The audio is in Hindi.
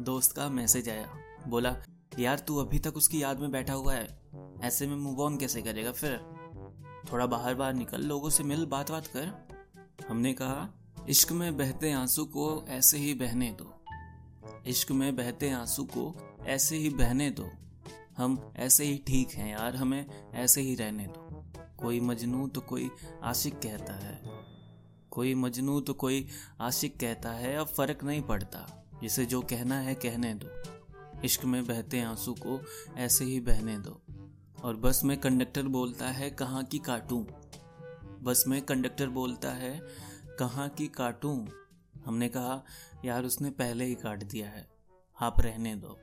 दोस्त का मैसेज आया। बोला, यार, तू अभी तक उसकी याद में बैठा हुआ है। ऐसे में मूव ऑन कैसे करेगा फिर? थोड़ा बाहर बाहर निकल, लोगों से मिल बात बात कर। हमने कहा, इश्क में बहते आँसू को ऐसे ही बहने दो। इश्क में बहते आँसू को ऐसे ही बहने दो। हम ऐसे ही ठीक हैं यार, हमें ऐसे ही रहने दो। कोई मजनू तो कोई आशिक कहता है। कोई मजनू तो कोई आशिक कहता है, अब फ़र्क नहीं पड़ता। जिसे जो कहना है कहने दो। इश्क में बहते आँसू को ऐसे ही बहने दो। और बस में कंडक्टर बोलता है, कहाँ की काटूं? बस में कंडक्टर बोलता है, कहाँ की काटूं? हमने कहा, यार, उसने पहले ही काट दिया है। आप रहने दो।